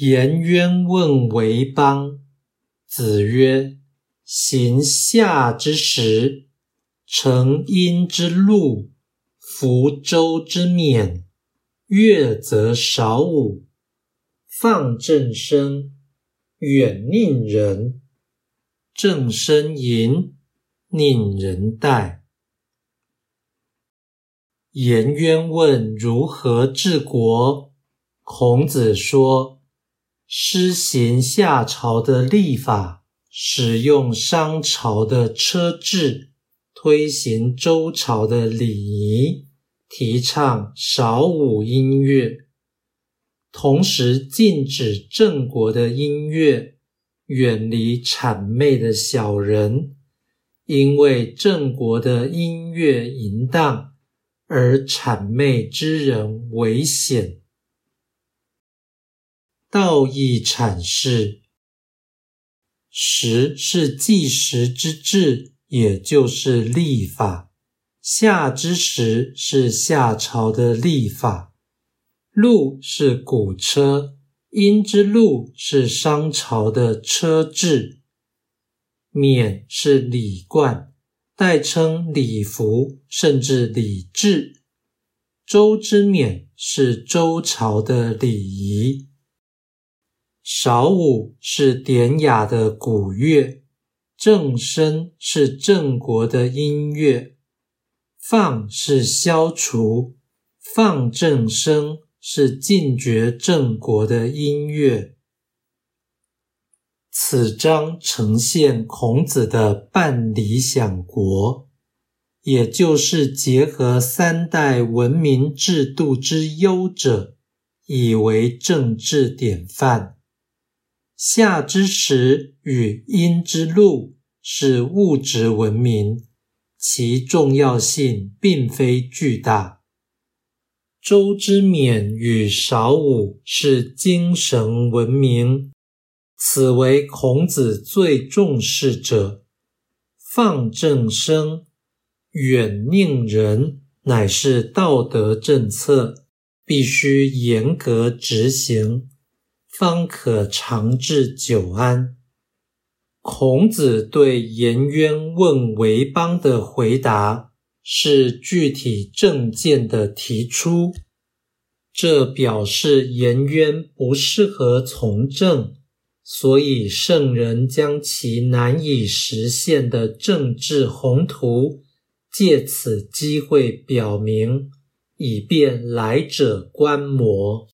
颜渊问为邦，子曰：“行夏之时，成阴之禄，服周之冕，乐则少武，放正声，远令人。正声淫，令人待。”颜渊问如何治国，孔子说。施行夏朝的历法，使用商朝的车制，推行周朝的礼仪，提倡少舞音乐，同时禁止郑国的音乐，远离谄媚的小人，因为郑国的音乐淫荡，而谄媚之人危险。道义阐释：时是计时之制，也就是历法；夏之时是夏朝的历法；路是古车；殷之路是商朝的车制；冕是礼冠，代称礼服，甚至礼制；周之冕是周朝的礼仪。韶舞是典雅的古乐，正声是郑国的音乐，放是消除，放正声是禁绝郑国的音乐。此章呈现孔子的半理想国，也就是结合三代文明制度之优者，以为政治典范。夏之时与殷之路是物质文明，其重要性并非巨大。周之冕与少武是精神文明，此为孔子最重视者。放正声，远佞人，乃是道德政策，必须严格执行。方可长治久安。孔子对颜渊问为邦的回答是具体政见的提出，这表示颜渊不适合从政，所以圣人将其难以实现的政治宏图借此机会表明，以便来者观摩。